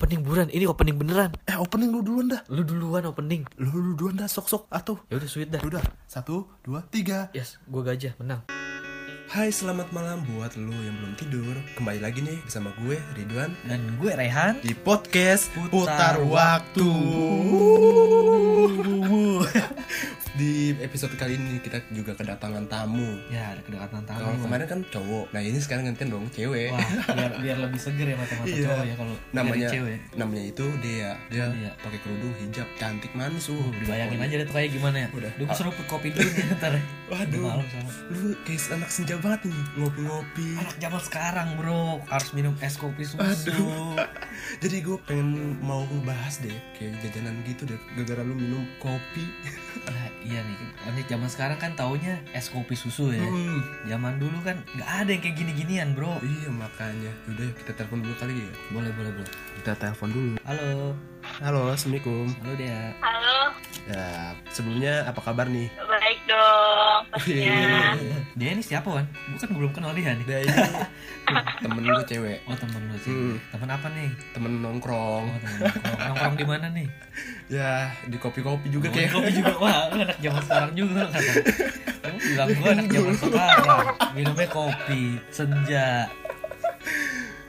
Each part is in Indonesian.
opening buruan. Ini opening beneran. Eh opening lu duluan dah. Lu duluan opening. Lu, lu duluan dah sok sok atuh. Ya udah sweet dah. Udah satu dua tiga. Yes, gua gajah menang. Hai selamat malam buat lu yang belum tidur. Kembali lagi nih bersama gue Ridwan Dan gue Rehan. di podcast Putar Putar, Waktu. di episode kali ini kita juga kedatangan tamu. Ya, ada kedekatan tamu. Kalau kemarin kan cowok. Nah ini sekarang gantian dong cewek. Wah, biar biar lebih seger ya mata-mata Iya. cowok ya kalau namanya cewek. namanya itu dia dia Oh, Dea. pakai kerudung hijab cantik manis uh dibayangin aja deh tuh kayak gimana ya. Udah. Duh, gue seruput kopi dulu nih ntar. Waduh. Malam sama. lu kayak anak senja banget nih ngopi-ngopi Anak zaman sekarang bro harus minum es kopi susu. Aduh. jadi gue pengen mau ngebahas deh kayak jajanan gitu deh gara-gara lu minum kopi Nah, iya nih, ini zaman sekarang kan taunya es kopi susu ya. Hmm. Zaman dulu kan nggak ada yang kayak gini-ginian bro. iya makanya udah kita telepon dulu kali ya Boleh boleh boleh. kita telepon dulu Halo, halo assalamualaikum halo dia. Halo, ya sebelumnya apa kabar nih dong pastinya. Dia ini siapa kan? Gue kan belum kenal dia nih. dia ini temen gue cewek Oh temen lu sih. Hmm. Temen apa nih? temen nongkrong Oh temen nongkrong. Nongkrong di mana nih? ya di kopi-kopi juga Oh, kayak kopi juga. Wah, lu anak zaman sekarang juga kan. Kamu bilang gue anak zaman sekarang. Minumnya kopi, senja.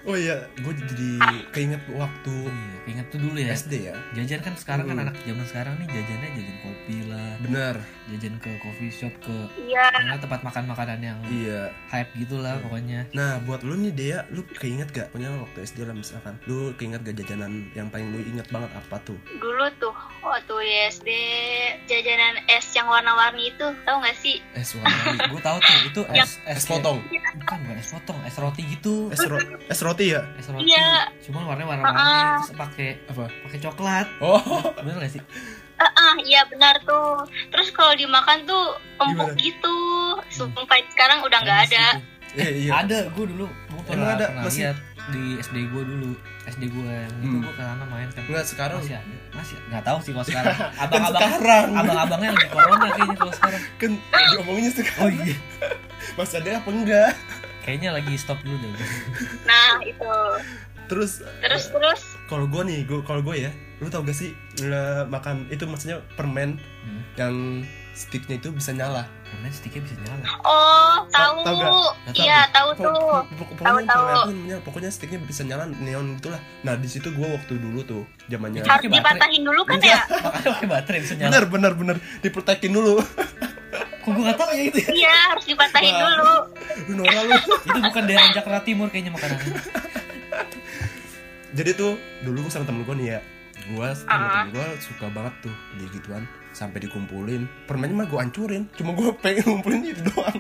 Oh iya gue jadi keinget waktu Iya, ingat tuh dulu ya. SD ya Jajan kan sekarang kan Hmm. anak zaman sekarang nih jajannya jajan kopi lah, bener jajan ke coffee shop ke Iya, mana tempat makan makanan yang iya hype gitulah pokoknya. Nah buat lu nih Dea, lu keinget gak? Pokoknya waktu SD lah misalkan Lu keinget gak jajanan yang paling lu inget banget apa tuh? dulu tuh waktu di SD jajanan es yang warna-warni itu, tahu nggak sih? Es warna Gue tahu tuh itu es Es potong Bukan bukan es potong, es roti gitu. Es, ro es roti ya? Es roti. Iya. Cuman warnanya warna-warni Uh-uh. terus pakai Apa? pakai coklat. Oh Bener gak sih? Ah, ah, iya benar tuh. Terus kalau dimakan tuh empuk Gimana? gitu. Sumpah sekarang udah nggak ada. iya iya Ada gue dulu gue pernah, ada? pernah Masih? lihat di SD gue dulu SD gue. Yang itu Hmm. gue ke sana main kan. Enggak sekarang masih ada? Masih nggak tahu sih kalau sekarang. Kan abang-abang sekarang. abang-abangnya lagi corona kayaknya kalau sekarang. Kan diomonginnya sekarang. Oh iya. Masih ada apa enggak? kayaknya lagi stop dulu deh. Nah, itu. Terus Terus eh, terus? Kalau gue nih, gua, kalau gue ya Lu tau gak sih makan itu maksudnya permen Hmm. Yang sticknya itu bisa nyala. Karena sticknya bisa nyala? Oh, tahu. tahu tahu. Iya, tahu tuh. pokoknya permen apa namanya, pokoknya sticknya bisa nyala neon gitulah. Nah di situ gue waktu dulu tuh zamannya Harus dipatahin dulu kan ya? makanya pakai baterai bisa nyala. Bener bener bener. Diprotekin dulu. Kok gue nggak tahu ya itu ya? Iya, harus dipatahin Wah. dulu. lu Nora lu. Itu bukan daerah Jakarta Timur kayaknya makanannya. Jadi tuh dulu gue sama temen gue nih ya. Gue sama Ah. temen gue suka banget tuh beli gituan sampai dikumpulin. Permennya mah gue hancurin cuma gue pengen ngumpulin itu doang.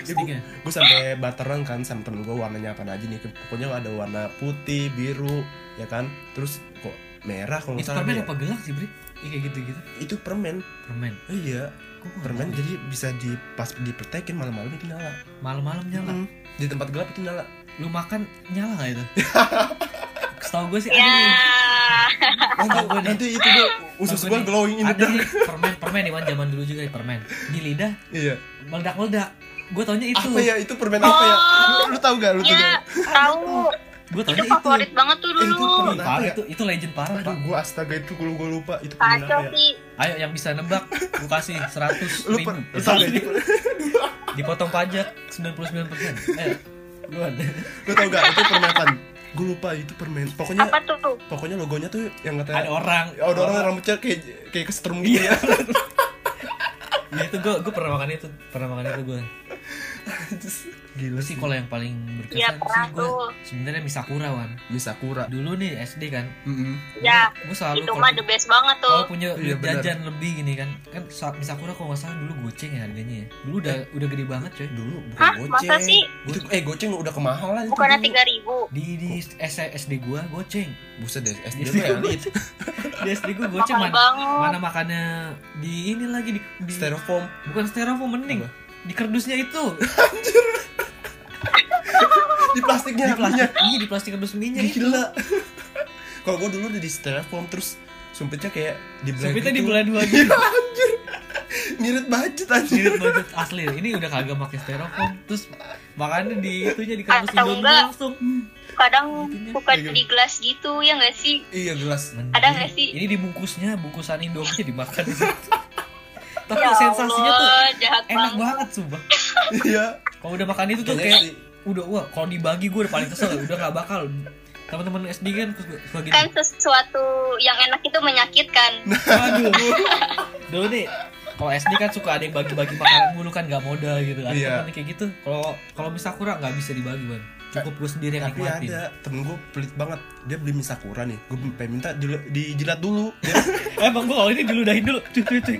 Sticknya gue sampai barteran kan sama temen gue warnanya apa aja nih. Pokoknya ada warna putih biru ya kan? Terus kok merah kalau nggak itu salah permen apa gelang sih Bri? Iya kayak gitu gitu itu permen. Permen? Iya. Permen ya? jadi bisa di pas diprotekin malam-malam itu nyala. Malam-malam nyala? Di tempat gelap itu nyala. Lu makan nyala nggak itu? Setahu gue sih ada Ya. nih nanti, gua nih. nanti itu gue usus gue glowing in the dark nih permen permen nih Wan zaman dulu juga nih permen. Di lidah iya. meledak meledak gue taunya itu. Apa ya itu permen apa ya? Lu, lu tahu gak lu tahu Iya, gak tahu. gue Itu taunya itu. favorit banget tuh Eh, itu dulu. permen apa ya? itu itu legend parah aduh pak gue astaga itu gue gue lupa itu permen apa ya? Ayo yang bisa nebak gue kasih seratus lu ribu. per- dipotong pajak 99 persen. Eh lu ada. Lu tahu gak itu permen apa gue lupa itu permen. Pokoknya Apa tuh? pokoknya logonya tuh yang ada katanya orang. Ya, ada orang rambutnya kayak kayak kesetrum gitu ya. Iya, itu gue gue pernah makan itu. Pernah makan itu gue gila sih. kalau yang paling berkesan pernah sih gue tuh. sebenarnya misakura wan. Misakura dulu nih SD kan. Mm-mm. Ya, gue selalu itu mah the best banget tuh. kalau punya benar. jajan lebih gini kan. Kan saat misakura kalau nggak salah dulu goceng ya harganya ya. Dulu udah udah gede banget coy. Dulu bukan Hah? goceng. Masa sih? itu eh goceng udah kemahalan itu Bukannya tiga ribu. di di S- SD gua goceng. Buset deh SD lu elit di SD gua goceng mana, banget. mana makannya di ini lagi di, di styrofoam. Bukan styrofoam mending. Apa? di kardusnya itu di plastiknya di plastik. iya di plastik kardus minyak itu. gila. Kalau gua dulu udah di styrofoam terus sumpitnya kayak di Sumpitnya di gitu. belah dua Iya, gitu. anjir. Ngirit budget aja Ngirit budget asli ini udah kagak pakai styrofoam. Terus makannya di itunya di kampus Atau enggak? langsung. Kadang suka di gelas gitu ya nggak sih? Iya gelas. Ada nggak sih? ini dibungkusnya bungkusan Indomie dimakan. Di situ tapi Ya sensasinya tuh Allah, jahat enak banget. banget sumpah. Iya. Kalau udah makan itu tuh kayak. Udah wah kalau dibagi gue udah paling kesel udah gak bakal teman-teman SD kan suka, suka gini kan sesuatu yang enak itu menyakitkan Aduh. Dulu nih kalau SD kan suka ada yang bagi-bagi makanan mulu kan gak modal gitu kan. Iya. Temen kayak gitu. Kalau kalau misal kurang nggak bisa dibagi, Bang. Cukup gue sendiri yang tapi nikmatin. ada temen gue pelit banget dia beli mie sakura nih gue pengen minta dijilat dulu Eh, Bang, gue kalau ini dulu dahin dulu. Cuy, cuy, cuy,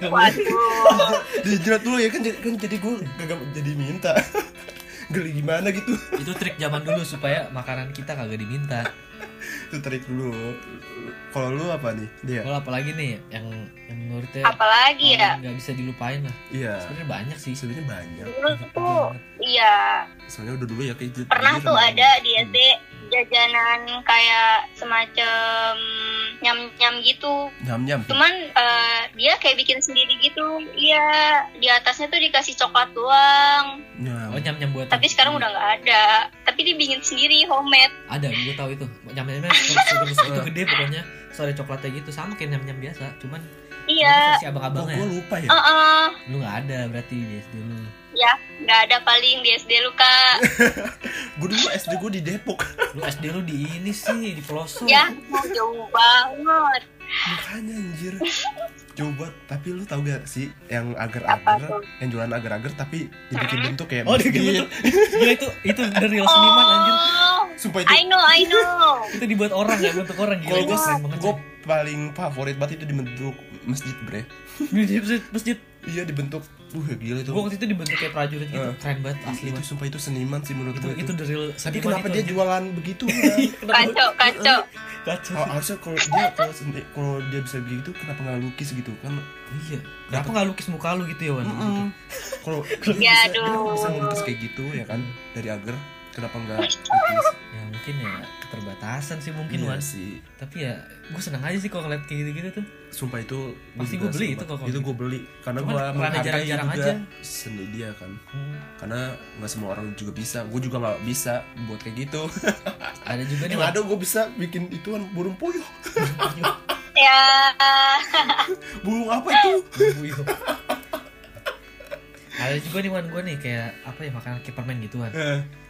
dijilat dulu ya kan jadi kan jadi gue gak jadi minta geli gimana gitu? Itu trik zaman dulu supaya makanan kita kagak diminta. itu trik dulu. Kalau lu apa nih dia? Kalau apalagi nih yang yang menurutnya apalagi ya? nggak bisa dilupain lah. iya. Sebenarnya banyak sih. sebenarnya banyak. Dulu tuh iya. Soalnya udah dulu ya kayak gitu. Pernah tuh ada di SD jajanan kayak semacam gitu. Nyam cuman eh, dia kayak bikin sendiri gitu. Iya di atasnya tuh dikasih coklat doang. Nyam Oh nyam buatan. tapi sekarang udah nggak ada. Tapi dia bikin sendiri homemade. Ada, gue tahu itu. Terus itu gede pokoknya. Ada coklatnya gitu sama kayak nyam biasa, cuman iya. si abang-abangnya. gue lupa ya. Heeh. Lu nggak ada berarti di SD lu. ya nggak ada paling di SD lu kak. Gue dulu SD gue di Depok. Lu SD lu di ini sih di pelosok. ya jauh banget makanya anjir coba tapi lu tau gak sih yang Apa agar-agar yang jualan agar-agar tapi dibikin bentuk kayak Oh, dia masjid. gitu. Gila itu itu the real seniman anjir. oh sumpah itu I know I know Itu dibuat orang ya, bentuk orang gila gue gue paling favorit banget itu dibentuk masjid bre Di masjid, masjid. iya dibentuk uh gila itu Gua waktu itu dibentuk kayak prajurit gitu. Eh. Keren banget asli itu banget. sumpah itu seniman sih menurut Itu gue itu the real tapi seniman kenapa itu, dia jualan begitu ya kacau kacau Kacau. Oh, harusnya kalau dia kalau kalau dia bisa begitu kenapa nggak lukis gitu kan Iya. Kenapa nggak lukis muka lu gitu ya, Wan? Mm-mm. kalau dia Ya, bisa, dia bisa ngelukis kayak gitu ya kan dari agar kenapa nggak lukis mungkin ya keterbatasan sih mungkin Iya Wan. sih Tapi ya gue seneng aja sih kalau ngeliat kayak gitu-gitu tuh. sumpah itu Pasti gua beli sumpah. itu kalau itu gitu. gue beli karena gue menghargai jarang-jarang juga aja. seni dia kan Hmm. karena nggak semua orang juga bisa gue juga nggak bisa buat kayak gitu Ada juga nih ada gue bisa bikin ituan burung puyuh ya burung apa itu Bumbu Ada juga nih Wan gue nih kayak apa ya makanan kayak permen gituan.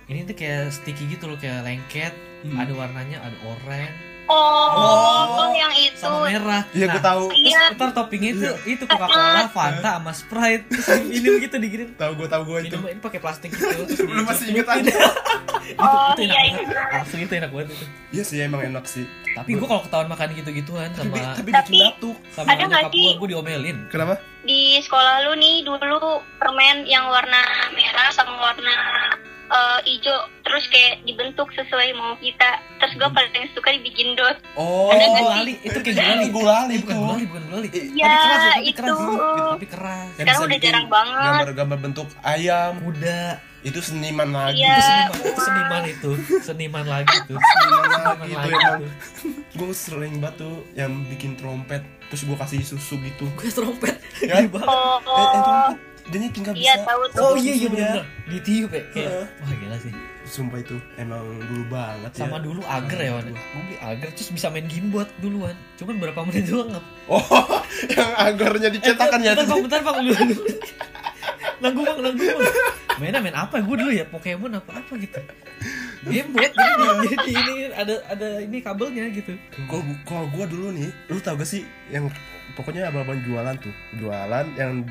Ini tuh kayak sticky gitu loh kayak lengket. Hmm. Ada warnanya ada oranye oh, yang itu sama merah. iya gue tahu Terus Iya. ntar toppingnya itu itu Coca-Cola, Fanta sama Sprite. Terus minum gitu diginin. tahu gue tahu gue itu Minum ini pakai plastik gitu. Terus Lu masih inget aja. itu, Oh, itu enak iya, banget. iya. Asli itu enak banget itu. iya sih emang enak sih Tapi gue kalau ketahuan makan gitu-gituan sama tapi Tapi- bikin batuk sama ada nggak nyokap sih? gue, gue diomelin. kenapa di sekolah lu nih dulu permen yang warna merah sama warna eh, hijau terus kayak dibentuk sesuai mau kita terus gue paling suka dibikin dot oh gulali, itu kayak gulali. gulali bukan itu. gulali, bukan gulali. Iya, tapi keras, ya, tapi itu. keras sih. Tapi keras. Sekarang udah bikin jarang banget. gambar-gambar bentuk ayam Kuda. itu seniman lagi Iya. Itu seniman, itu seniman itu. Seniman lagi tuh. seniman lagi itu emang gue sering tuh yang bikin trompet terus gue kasih susu gitu Gue trompet. Ya. Banget. oh, eh, eh trompet dia tinggal iya bisa tahu tuh Oh iya iya benar. Ditiup ya kayak. Heeh. Wah gila sih. sumpah itu emang dulu banget ya Sama dulu agar ya Wan. Gue beli agar terus bisa main gimbot duluan. Cuman berapa menit doang ngap. oh yang agarnya dicetakan ya Bentar bang, bentar bang. Lu. Nanggung bang, nanggung bang. Mainnya main apa gue dulu ya? Pokemon apa apa gitu. Gamebot jadi, jadi ini ada ada ini kabelnya gitu. kalau kalau gue dulu nih lu tau gak sih yang pokoknya abang-abang jualan tuh jualan yang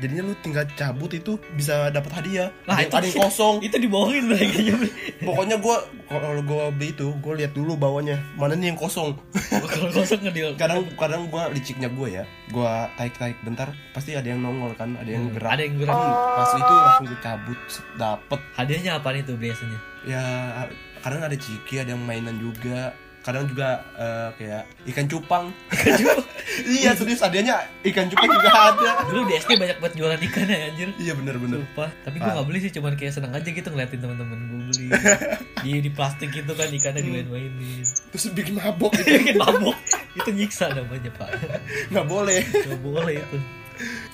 jadinya lu tinggal cabut itu bisa dapat hadiah. Nah, ada, itu- ada yang kosong. Itu dibohongin mereka pokoknya gue kalau gue beli itu gue lihat dulu bawahnya. Mana nih yang kosong? Kalau kosong ngedil. kadang kadang gue liciknya gue ya. Gue tarik tarik bentar pasti ada yang nongol kan ada yang gerak. Ada yang gerak. pas itu langsung gue cabut dapet. Hadiahnya apa nih tuh biasanya? ya kadang ada ciki ada yang mainan juga. Kadang juga eh, kayak ikan cupang iya serius hadiahnya ikan cupang juga ada Dulu di SD banyak buat jualan ikan ya anjir. iya bener bener Sumpah. Tapi gue Ah. gak beli sih, cuman kayak seneng aja gitu ngeliatin teman-teman gue beli. di di plastik gitu kan ikannya dimain-mainin. terus bikin mabok gitu Bikin mabok. itu nyiksa namanya pak. nggak boleh Gak boleh itu.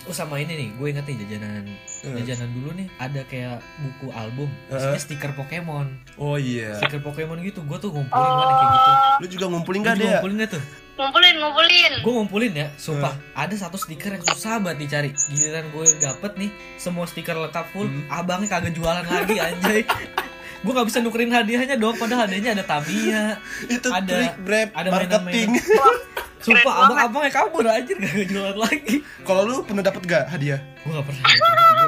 Oh sama ini nih, gue inget nih jajanan Eh. jajanan dulu nih ada kayak buku album, isinya stiker Pokemon, Oh iya. stiker Pokemon gitu. Gue tuh ngumpulin mana kayak gitu. Lu juga ngumpulin gak deh? ngumpulin gak tuh? Ngumpulin ngumpulin. Gue ngumpulin ya, sumpah. Ada satu stiker yang susah banget dicari. Giliran gue dapet nih, semua stiker lengkap full. Hmm. Abangnya kagak jualan lagi anjay. gue gak bisa nukerin hadiahnya dong, padahal hadiahnya ada Tamiya. Itu Ada- trik brep ada marketing. Sumpah Keren banget. abang-abangnya kabur aja gak jualan lagi. Kalau lu pernah dapat gak hadiah? Gue gak pernah.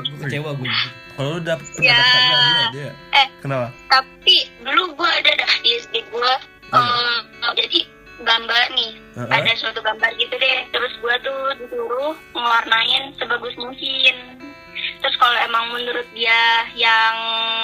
Gue kecewa gue. Kalau lu dapet pernah Ya. dapat hadiah, hadiah? Eh. Kenapa? Tapi dulu gue ada dah di gue. Iya. jadi gambar nih. Heeh. Ada suatu gambar gitu deh. Terus gue tuh disuruh ngewarnain sebagus mungkin. Terus kalau emang menurut dia yang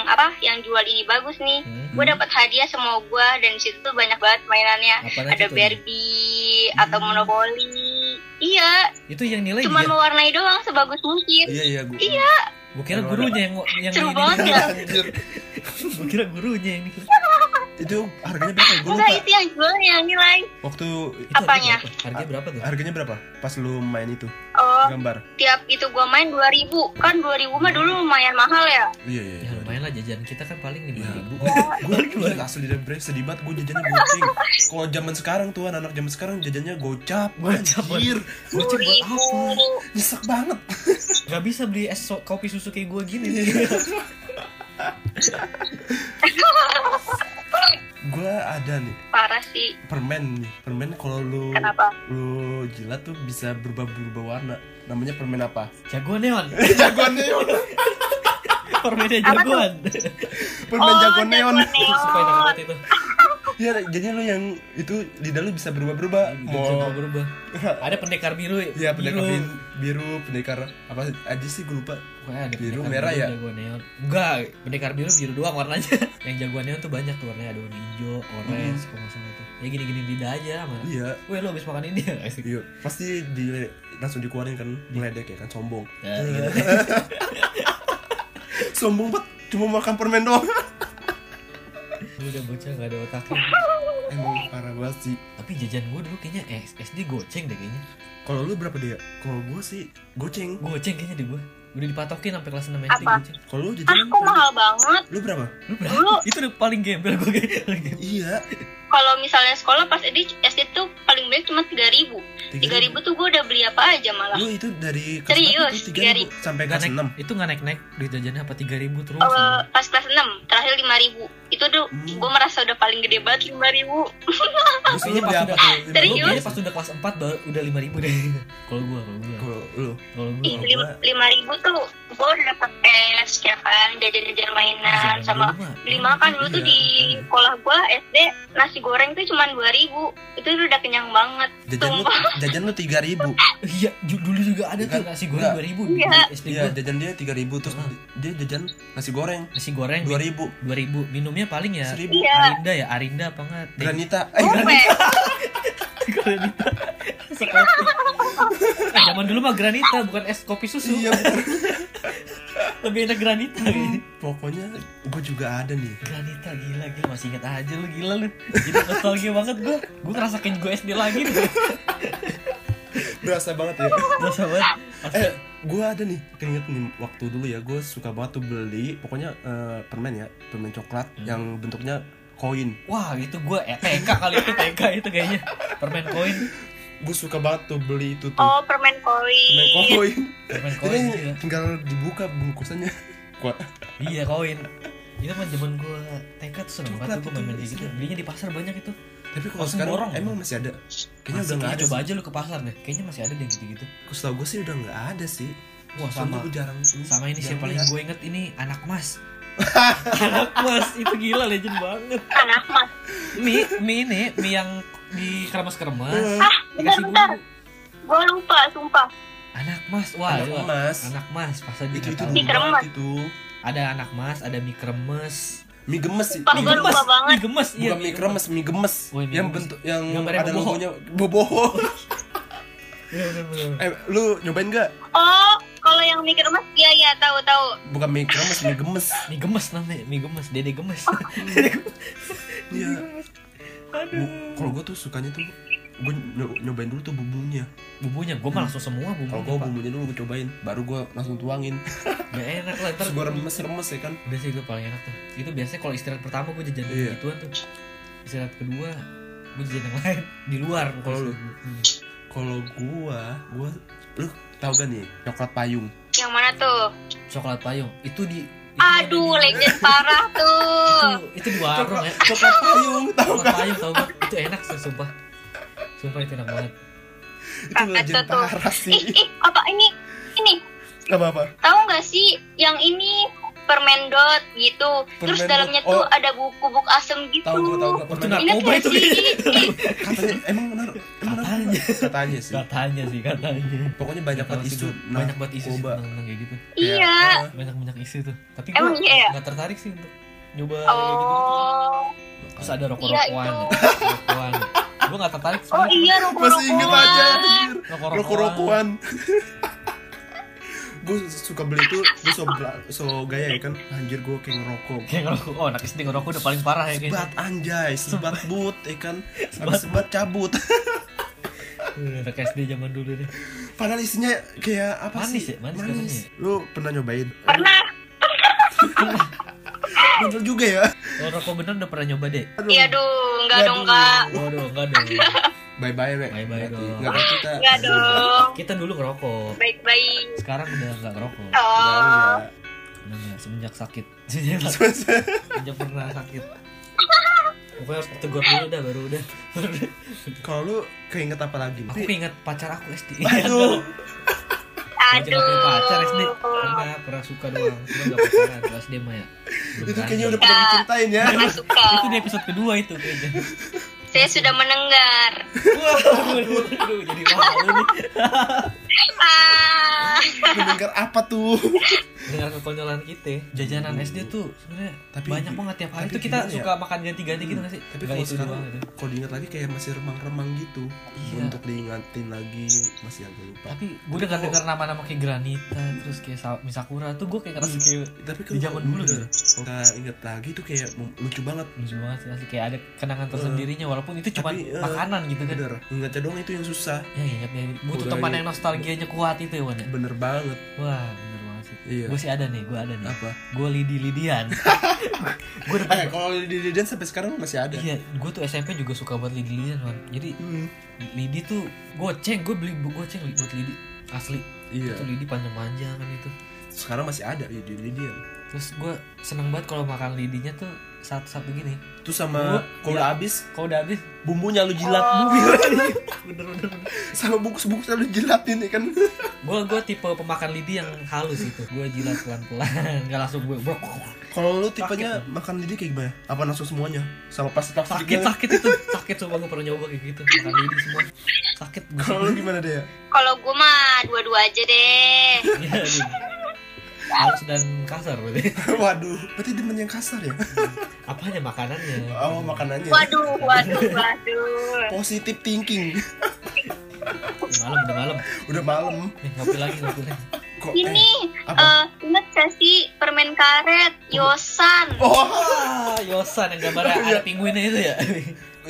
apa yang jual ini bagus nih, Hmm. gue dapat hadiah semua gue dan di situ tuh banyak banget mainannya. Apa Ada Barbie atau Hmm. Monopoly. Iya, Itu yang nilai cuman dia. mewarnai doang sebagus mungkin. Iya iya gua. Iya, Gue kira gurunya yang yang seru ini. banget ya. Anjir. Gue kira gurunya yang ini. Itu harganya berapa ya? Gua Enggak, lupa. itu yang jual yang nilai. Waktu Itu Apanya? Harganya berapa? Harganya berapa tuh? harganya berapa? Pas lu main itu Oh, gambar. tiap itu gua main 2000 kan 2000 mah dulu lumayan mahal ya Iya iya. Ya lumayan lah jajan kita kan paling lima Iya. ribu. Gue gila asli dari bre sedih banget gue jajannya goceng. Kalau zaman sekarang tuh anak-anak zaman sekarang jajannya gocap. Gocap, Anjir. Gocap buat apa? 2000 Nyesek banget. Gak bisa beli es kopi susu kayak gue gini. Gue ada nih parah sih permen nih. Permen kalau lu kenapa lu jilat tuh bisa berubah-berubah warna. Namanya permen apa? Jagoan neon. jagoan neon. Permennya jagoan. Permen Oh, jagoan neon. neon. Iya, jadi lu yang itu lidah lu bisa berubah-berubah. Mau Mau berubah. Ada pendekar biru. Iya, pendekar biru. biru, biru, pendekar apa aja sih gue lupa. Pokoknya ada Biru, merah ya? Jagoan neon. Enggak, pendekar biru biru doang warnanya. Yang jagoan neon tuh banyak tuh warnanya ada warna hijau, orange, kalau nggak salah tuh. Ya gini-gini lidah aja sama. Iya, Weh lo habis makan ini ya? Iya. Pasti di langsung dikeluarin kan meledek ya kan sombong. Ya, gitu. sombong banget cuma makan permen doang. Lu udah bocah gak ada otaknya. Emang parah banget sih. Tapi jajan gue dulu kayaknya eh, SD goceng deh kayaknya. Kalau lu berapa dia? Kalau gue sih goceng. Goceng kayaknya deh gue. Udah dipatokin sampai kelas 6 SD Apa? goceng. Kalau lu ah jajan kok mahal banget Lu berapa? Lu berapa? Dulu. Itu udah paling gembel gue kayak. Iya. Kalau misalnya sekolah pas SD SD tuh paling banyak cuma 3000 3000 tuh gua udah beli apa aja malah Lu itu dari kelas Serius, tuh? 3000 sampai Gak kelas naik, 6. itu gak naik-naik duit jajannya apa 3000 terus. Eh, pas kelas 6 terakhir 5000 itu tuh Hmm. gua merasa udah paling gede banget 5000 Terus lu Kayaknya pas udah- Serius? pas udah kelas 4 baru udah 5000 deh. Kalau gua, kalau gua. Kalau lu Kalau. Kalau lima ribu tuh gue udah dapet es ya kan jajan-jajan mainan sama beli makan dulu tuh Iya, di sekolah gue SD nasi goreng tuh cuma dua ribu itu udah kenyang banget jajan lu jajan lu 3000. Iya, ju- dulu juga ada tuh nasi goreng. 2000 di Iya. SD Iya, gua. jajan dia 3000 terus Hah. dia jajan nasi goreng Nasi goreng 2000. 2000. Minumnya paling ya 1000. Iya. Arinda ya, Arinda apa enggak? Granita. Eh, Gope. granita. Eh, zaman dulu mah granita bukan es kopi susu. Iya. Lebih enak granita kayaknya. Pokoknya gue juga ada nih. Granita gila gila masih inget aja lu gila lu. Jadi nostalgia banget gua. Gua ngerasa kayak gue SD lagi nih. Berasa banget ya. Berasa banget. eh, gue ada nih. Keinget nih waktu dulu ya, gue suka banget tuh beli pokoknya eh, permen ya, permen coklat Hmm. yang bentuknya koin. Wah, itu gua eh, TK kali itu TK itu kayaknya. Permen koin, Gue suka banget tuh beli itu tuh. oh permen Permen koin koin. permen koin. iya. tinggal dibuka bungkusannya. Gua Iya, koin. Itu mah zaman gua TK tuh seneng banget tuh main kayak gitu. isinya. Belinya di pasar banyak itu. tapi kalau Langsung sekarang borong. emang masih ada. Kayaknya Masih udah nggak ada. Coba sih. aja lu ke pasar deh. Kayaknya masih ada deh gitu-gitu. Setahu gue sih udah nggak ada sih. Wah, sama. gue jarang Sama ini sih paling gue inget ini anak mas. Anak mas itu gila legend banget. anak mas Mie, mie ini mie yang di kremes-kremes. ah bentar Dikasih bentar bumbu. gue lupa sumpah Anak mas, wah Anak emas. Anak mas, pas aja itu itu tahu. Mie kremes. itu. Ada anak mas, ada mie kremes. Mie gemes sih. Mie gua gemes. Mie gemes, iya. Bukan mie kremes, mie gemes. Mie yang gemes. bentuk yang Gambarnya ada boboho. logonya boboho. Iya, eh, lu nyobain gak? oh yang mikir mas iya iya tahu tahu. Bukan mie kremes, mie gemes. Mie gemes namanya, mie gemes, dede gemes. Iya. Aduh. Kalau gue tuh sukanya tuh gue nyobain dulu tuh bumbunya. Bumbunya? Gue mah langsung semua bumbunya kalau gue bumbunya dulu gue cobain baru gue langsung tuangin. Gak enak lah terus gue remes remes ya kan? Udah sih gue paling enak tuh. Itu biasanya kalau istirahat pertama gue jajan Iya. gituan tuh. Istirahat kedua gue jajan yang lain. Di luar Kalau lu? Kalau gue gue lu tau gak nih coklat payung Yang mana tuh? coklat payung itu di itu Aduh, legend parah tuh. itu, itu di warung ya coklat payung tau coklat payung tau gak itu enak sih sumpah sumpah itu enak banget itu Kacau legend tuh. parah Ih, sih ih, apa ini? Ini apa apa tahu nggak sih yang ini permen dot gitu. Terus Permen dalamnya dot. tuh Oh. ada bubuk asem gitu. tahu gue tahu gue Oh, narkoba itu katanya emang Katanya. sih. Katanya sih katanya. Pokoknya banyak banget sih isu. gua. banyak banget isu sih tentang, kayak gitu. Iya. Kayak, banyak banyak isu tuh. Tapi Emang gue iya ya? nggak tertarik sih untuk nyoba kayak gitu. Oh. terus ada rokok Iya, rokokan itu. rokokan gue nggak tertarik Oh iya rokok masih inget aja rokok rokok-rokokan. Gue suka beli tuh gue so, so gaya ya kan. Anjir gue kayak ngerokok. Kayak ngerokok. Oh anak SD ngerokok udah paling parah ya kayaknya. Sebat anjay. Sebat but ya kan. Habis sebat cabut Uh, anak SD zaman dulu deh padahal isinya kayak apa Manis sih ya? Manis katanya. lu pernah nyobain Pernah. bener juga ya oh rokok bener udah pernah nyoba deh Iya dong, enggak dong kak. waduh enggak dong bye bye Mek. Bye-bye Berarti. dong. nggak kayak kita Enggak dong. kita dulu ngerokok Baik-baik. sekarang udah nggak ngerokok Oh. enggak. udah nggak semenjak sakit semenjak semenjak pernah sakit pokoknya harus ditegur dulu dah baru udah. Kalau lu keinget apa lagi? Aku keinget pacar aku SD aduh. Aduh. Aduh. pacar SD pernah pernah suka doang. Cuma nggak pacaran kelas SD mah ya. Belum itu kayaknya udah pernah diceritain ya. Pernah suka. itu di episode kedua itu kayaknya. Saya sudah mendengar. wah aduh, aduh, jadi malu nih Ah. mendengar apa tuh dengar kekonyolan kita jajanan SD tuh sebenarnya Tapi- banyak banget tiap hari itu kita ya? suka makan ganti-ganti gitu nggak sih tapi kalau sekarang doang gitu. kalau diingat lagi kayak masih remang-remang gitu Iya. untuk diingatin lagi masih agak lupa tapi gue dengar dengar nama-nama kayak Granita terus kayak Sa- Misakura tuh gue kayak ngerasa kayak tapi Di zaman dulu gitu. kalau kita inget lagi tuh kayak lucu banget lucu banget sih asli. kayak ada kenangan tersendirinya walaupun itu cuma eh, makanan gitu kan bener ingatnya dong itu yang susah ya ingatnya butuh teman yang nostalgianya kuat itu ya Wan ya? bener banget. Wah bener banget sih. Iya. gue sih ada nih gue ada nih. Apa? Gue lidi lidian. Gue udah eh kalau di Diden sampai sekarang masih ada? Iya gue tuh SMP juga suka buat lidi lidian Wan. jadi Hmm, lidi tuh goceng gue beli goceng buat lidi asli. Iya. Itu lidi panjang-panjang kan itu. Sekarang masih ada ya di Diden terus gue seneng banget kalau makan lidinya tuh satu-satu gini. Itu sama Gua- kalau iya. udah habis? Kalau udah habis. Bumbunya lu jilat. Oh. bener bener bener. Sama bungkus-bungkusnya lu jilatin ya kan. Gue gue tipe pemakan lidi yang halus itu gue jilat pelan pelan nggak langsung gue brok kalau lu tipenya makan lidi kayak gimana? Apa langsung semuanya? Sama pas sakit sakit itu. Sakit coba gue pernah nyoba kayak gitu. Makan lidi semua. Sakit gue kalau lu gimana deh ya Kalau gue mah dua-dua aja deh. Iya, halus dan kasar berarti. Waduh berarti demen yang kasar ya? Apanya makanannya? Oh makanannya. Waduh, waduh, waduh. positive thinking. Udah malam udah malam. Udah malam. Nih ngopi lagi ngopi lagi. Kok Ini apa? eh inget gak sih permen karet? Yosan? oh. Ah Yosan yang gambarnya ada pinguinnya itu ya?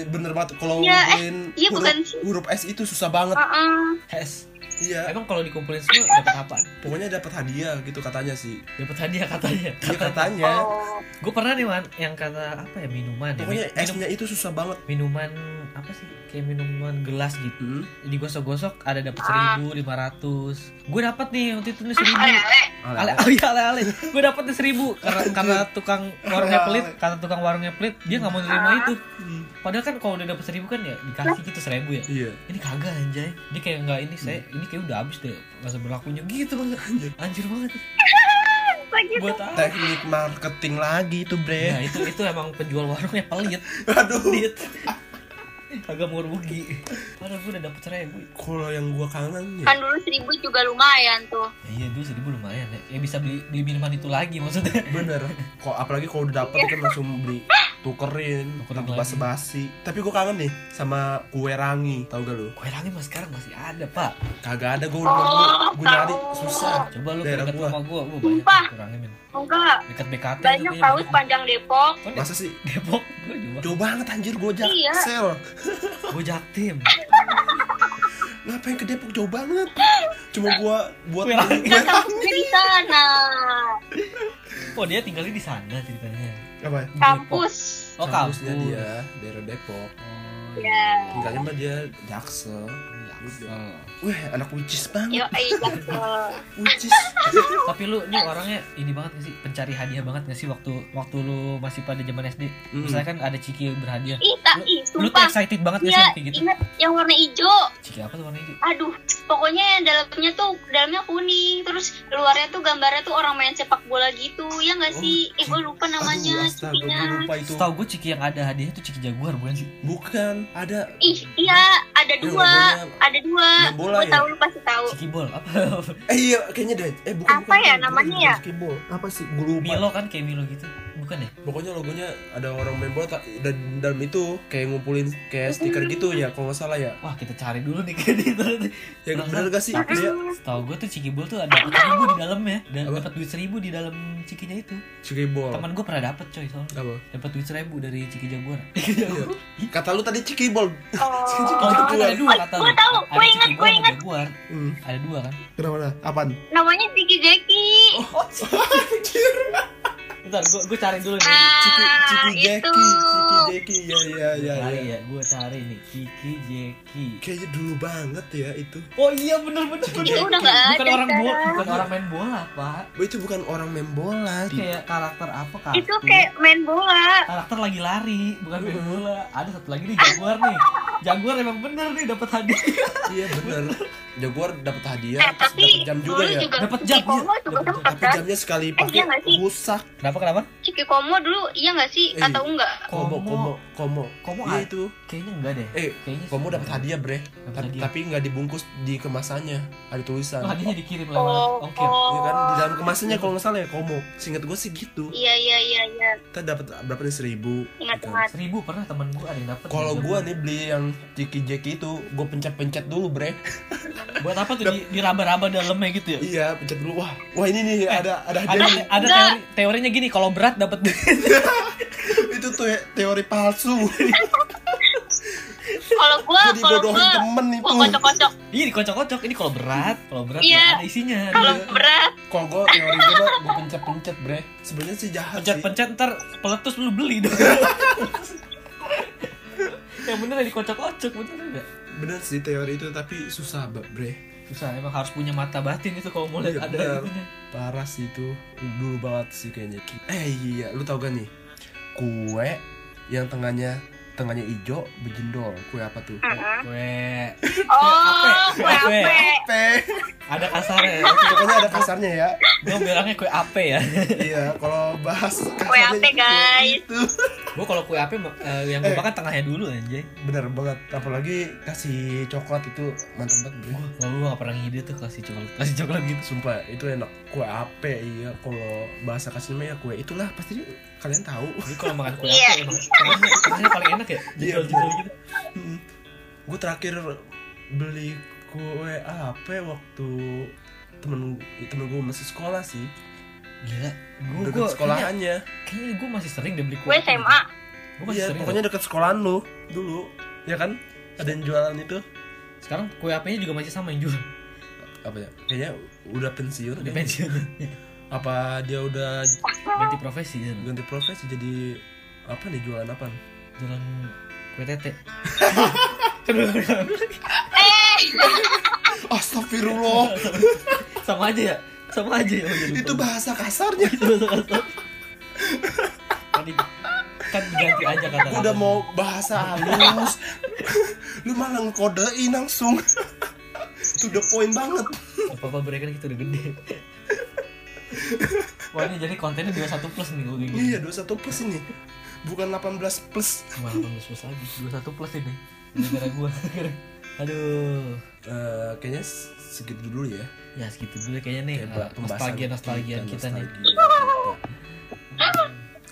Bener banget kalau Iya, eh, iya huruf, bukan sih. huruf S itu susah banget. Heeh. Hes iya. Emang kalau dikumpulin semua dapat apa? Pokoknya dapat hadiah gitu katanya sih. Dapat hadiah katanya. Iya katanya. Oh. gue pernah nih man yang kata apa ya minuman ya? Pokoknya Min- S nya itu susah banget. minuman apa sih? Kayak minuman gelas gitu. Hmm. digosok-gosok ada dapat seribu lima ratus. Gue dapat nih waktu itu nih seribu. Ale, ale. ale oh iya ale ale. Gue dapat nih seribu. Karena karena tukang warungnya pelit karena tukang warungnya pelit dia nggak mau nerima itu. Hmm. Padahal kan kalau udah dapat seribu kan ya dikasih gitu seribu ya. Iya. Ini kagak anjay. Dia kayak nggak ini saya ini kayak udah habis deh masa berlakunya. Gitu banget anjir banget. Lagi gue tahu teknik marketing lagi itu ya bre itu itu emang penjual warungnya pelit. Aduh. Pelit. Kagak mau rugi. Padahal gue udah dapet seribu. Kalau yang gua kangen kan ya dulu seribu juga lumayan tuh. ya, iya dulu seribu lumayan ya. Ya bisa beli beli minuman itu lagi maksudnya. Bener. Kok apalagi kalau udah dapet kan langsung beli tukerin Tukerin tanpa lagi. basa-basi tapi gua kangen nih sama kue rangi tau gak lu kue rangi mas sekarang masih ada pak kagak ada gua udah gua, gua nyari susah coba lu dekat gua. rumah gua gua Sumpah. banyak kue rangi men Enggak. dekat BKT Banyak tuh tahu sepanjang Depok. banyak. masa sih Depok gua juga jauh banget anjir gua Iya. jaksel gua jaktim ngapain ke Depok jauh banget cuma gua buat Kue rangi. Di sana. Oh dia tinggalnya di sana ceritanya. Apa Kampus. Depok. Oh kampusnya kampus. dia daerah Depok Oh, Ya. tinggalnya mah dia Jaksel Jaksel. Wah, anak wicis banget. Yo, iya, Jaksel. Wicis. Tapi lu ini orangnya ini banget gak sih? Pencari hadiah banget gak sih waktu waktu lu masih pada zaman SD? Mm. Misalnya kan ada Ciki berhadiah. Ih, tak, ih, Lu tuh sumpah. excited banget gak sih Iya, kayak gitu? ingat yang warna hijau. Ciki apa tuh warna hijau? Aduh, pokoknya dalamnya tuh dalamnya kuning, terus luarnya tuh gambarnya tuh orang main sepak bola gitu, ya nggak Oh, sih? Eh, gue lupa namanya. Aduh, astaga, cikinya. gue lupa itu. Setahu gue Ciki yang ada hadiah tuh Ciki Jaguar bukan sih? Bukan, ada Ih, iya, ada Yang dua, ada dua. bola Gue ya? tahu lu pasti tahu. Ciki Bol apa? Eh iya, kayaknya deh. Eh bukan Apa bukan, ya bukan, namanya bukan ya? basketball. Apa sih? Gue lupa. Milo kan kayak Milo gitu. Bukan ya? Pokoknya logonya ada orang main bola ta- dan dalam itu kayak ngumpulin kayak stiker gitu ya, kalau nggak salah ya. Wah kita cari dulu nih kayak gitu. Ya Terus, bener gak sih? Dia Setahu gue tuh Ciki Bol tuh ada dapat seribu di dalamnya dan Apa? dapat duit seribu di dalam cikinya itu. Cikibol. Teman gue pernah dapet coy soalnya. Apa? Dapat duit seribu dari Ciki Jaguar. Iya. Kata lu tadi Cikibol. Oh, Oh, itu ada dua kata Gue lu. tahu, gue ingat, Ciki gue Bol sama ingat. Jaguar. Hmm. Ada dua kan? Kenapa? Apaan? namanya Vicky Jackie. Oh. Bentar, gue gue cari dulu nih. Ciki Ah, Ciki itu. Jeki, Ciki Jeki. Ya ya ya. cari ya. ya, gue cari nih Ciki Jeki. Kayaknya dulu banget ya itu. Oh iya bener bener. Itu bener. udah nggak Bukan ada orang bola, bukan orang main bola pak. Oh, itu bukan orang main bola. Kayak karakter apa kak? Itu kayak main bola. karakter lagi lari, bukan main bola. Ada satu lagi nih Jaguar nih. Jaguar emang bener nih dapat hadiah. Iya bener. Jaguar dapat hadiah, Eh, tapi dapat jam juga ya. Dapet Ciki jam, Komo iya. juga Dapet jam. Tapi kan? jamnya sekali Eh, pakai iya sih? rusak. Kenapa kenapa? Ciki Komo dulu iya nggak sih Eh. atau enggak? Komo, Komo. komo, komo. Iya itu. Kayaknya enggak deh. Eh, Kayaknya komo dapat hadiah, Bre. Dapat Tapi, hadiah. tapi nggak dibungkus di kemasannya. Ada tulisan. Oh, hadiahnya dikirim Oh, lewat ongkir. Iya kan di dalam kemasannya kalau nggak salah ya komo. Singkat gue sih gitu. Iya iya iya iya. Kita dapat berapa nih seribu. Ingat gitu. Seribu pernah temen gue ada yang dapet. Kalau gue nih beli yang Ciki Jeki itu, gue pencet-pencet dulu, Bre. buat apa tuh di, di raba-raba dalamnya gitu ya? iya, pencet dulu. Wah, wah ini nih ada ada Ada nih. ada Enggak. teori teorinya gini kalau berat dapat itu tuh ya, teori palsu. Kalau gua Gue kalau gua temen itu. gua kocok-kocok. Ini dikocok-kocok. Ini kalau berat, kalau berat Iya. ya ada isinya. Kalau Ada. berat Kalau gue teori gue mah gue pencet-pencet, Bre. Sebenarnya sih jahat sih. Pencet-pencet ntar peletus lu beli dong. Yang bener ya dikocok-kocok bener enggak? Bener sih teori itu tapi susah, Bre. Susah emang harus punya mata batin itu kalau mau lihat Iya, ada itunya. Parah sih itu Dulu banget sih kayaknya Eh iya lu tau gak nih Kue yang tengahnya Tengahnya hijau berjendol Kue apa tuh? Heeh. Kue Oh, Kue kue ape. ape. Ape ada kasarnya. Pokoknya ada kasarnya ya Gue bilangnya kue ape ya. Iya kalau bahas Kue ape, kasarnya guys. itu Gue kalau kue ape eh, yang gue Eh. makan tengahnya dulu anjay. Bener banget Apalagi kasih coklat itu mantep banget bro Wah, gue gak pernah ngide tuh kasih coklat, kasih coklat gitu. Sumpah itu enak Kue ape iya Kalau bahasa kasihnya ya kue itulah Pasti kalian tahu Jadi kalau makan kue Iya. ape emang tengahnya, tengahnya paling enak ya. Iya, Jendol-jendol gitu. Gue terakhir beli kue ape waktu temen temen gue masih sekolah sih Gila. Gue deket gue kayaknya, sekolahannya kayaknya gue masih sering deh beli kue. Gue SMA. Gue masih iya sering. pokoknya deket sekolahan lu dulu ya kan ada yang jualan itu Sekarang kue apenya juga masih sama yang jual. apa ya kayaknya udah pensiun kayaknya. pensiun. apa dia udah Ganti profesi ya. ganti profesi jadi apa nih jualan apa Jualan kue tete. Astagfirullah. Sama aja ya. Sama aja ya. Itu bahasa kasarnya. Itu bahasa kasar. kan, di- kan diganti aja kata aku udah mau bahasa halus. Lu malah ngekodein langsung. To the point banget. Apa-apa mereka kan kita udah gede. Wah ini jadi kontennya 21 plus nih gue gini. Iya 21 plus ini. Bukan 18 plus. Cuma 18 plus lagi. 21 plus ini Gara-gara gue Aduh Eh, kayaknya segitu dulu ya Ya segitu dulu kayaknya nih Kayak uh, pembahasan Nostalgia-nostalgia kita nih nostalgia kita.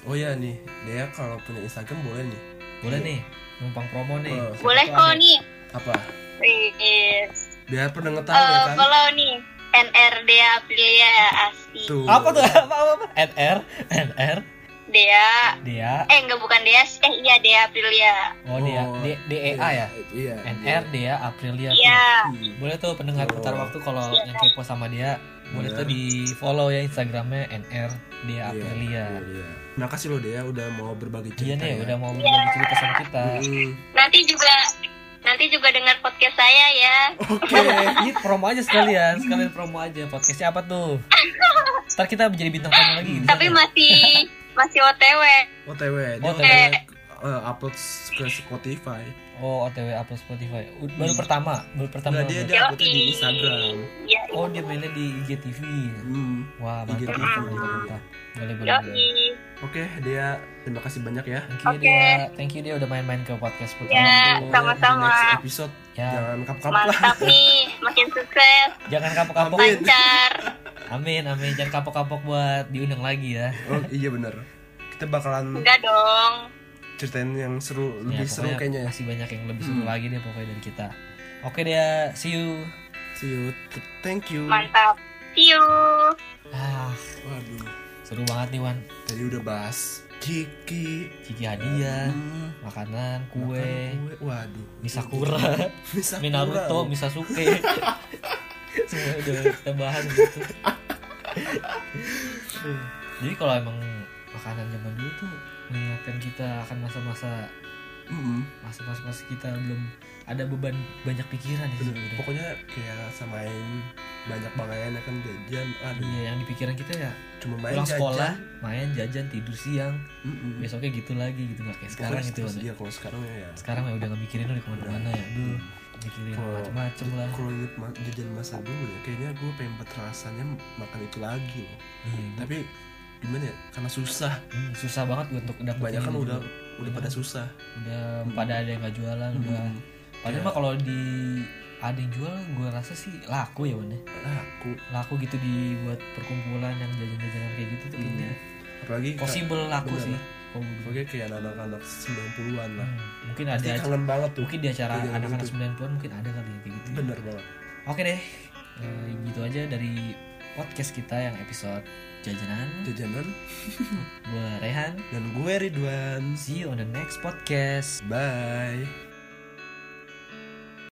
oh ya nih Dea kalau punya Instagram boleh nih Boleh nih Numpang promo nih Oh. Siapa Boleh kok nih. apa Wis. biar pendengar tahu Eh, ya kan follow nih. NRD Aprilia Asti. tuh Apa tuh? Apa apa? apa? NR NR Dea. Dea Eh enggak bukan Dea, sih. eh iya Dea Aprilia. oh Dea Oh, D DEA ya Iya. NR Dea Aprilia. Iya. Hmm. boleh tuh pendengar Oh. putar waktu kalau yang kepo sama dia boleh tuh Bener. di follow ya instagramnya NR Dea Iya, Aprilia iya, iya. Makasih loh Dea udah mau berbagi iya cerita. nih ya. udah mau berbagi cerita sama kita Mm, Nanti juga nanti juga dengar podcast saya ya. Oke. ini promo aja sekalian sekalian promo aja podcastnya apa tuh ntar kita menjadi bintang tamu lagi Tapi masih masih OTW. OTW. Dia OTW. uh, upload ke Spotify. oh otw upload Spotify baru pertama baru pertama Enggak, dia dia uploadnya di Instagram. Iya. oh dia mainnya di IGTV Hmm. wah mantap IGTV. mantap mantap, mantap. boleh boleh boleh. Oke, Dea, terima kasih banyak ya. Thank you Oke. dia, thank you dia udah main-main ke podcast putar Ya, sama-sama. Next episode Ya. jangan kapok-kapok lah. Mantap nih, makin sukses, Jangan kapok-kapok. Lancar. Amin, amin. Jangan kapok-kapok buat diundang lagi ya. Oh iya bener Kita bakalan Enggak dong. ceritain yang seru, Ya, lebih seru pokoknya kayaknya ya. Masih banyak yang lebih seru Hmm. lagi deh pokoknya dari kita. Oke dia, see you. See you. Thank you. Mantap. See you. Ah, Waduh, seru banget nih Wan. tadi udah bahas Kiki, Ciki hadiah, Hmm, makanan, makan kue, kue. Waduh. Misakura, Misakura. Minaruto, Misasuke. Semua udah kita bahas gitu. Jadi kalau emang makanan zaman dulu tuh mengingatkan kita akan masa-masa masa-masa kita belum ada beban banyak pikiran ya sebenarnya. Pokoknya kayak samain banyak banget kan jajan. Aduh, Iya, yang di pikiran kita ya cuma main pulang jajan. sekolah, main jajan, tidur siang, Mm-mm. besoknya gitu lagi gitu nggak kayak sekarang itu. Wan. Iya, kalau sekarang ya. Sekarang ya udah nggak mikirin udah ke mana-mana ya, duh mikirin Kalau- macem-macem lah. Kalau inget ma- jajan masa dulu ya, kayaknya gue pengen buat rasanya makan itu lagi loh. Iya, Tapi gimana ya? Karena susah. hmm, susah banget untuk dapetin Banyak kan udah dulu. udah pada susah. udah pada ada yang nggak jualan udah. Mm. Padahal Iya. mah kalau di ada yang jual, gue rasa sih laku ya Wan ya. Aku Laku gitu dibuat perkumpulan yang jajan-jajanan kayak gitu tuh kayaknya apalagi possible laku bener. sih. Gue Apalagi kayak anak-anak 90-an lah. Hmm, mungkin ada Pasti aja kangen banget tuh. mungkin di acara Jajanan anak-anak gitu. 90-an mungkin ada kali ya kayak gitu. Bener banget. Oke deh. Eh, gitu aja dari podcast kita yang episode jajanan. Jajanan Gue Rehan. dan gue Ridwan. See you on the next podcast. Bye.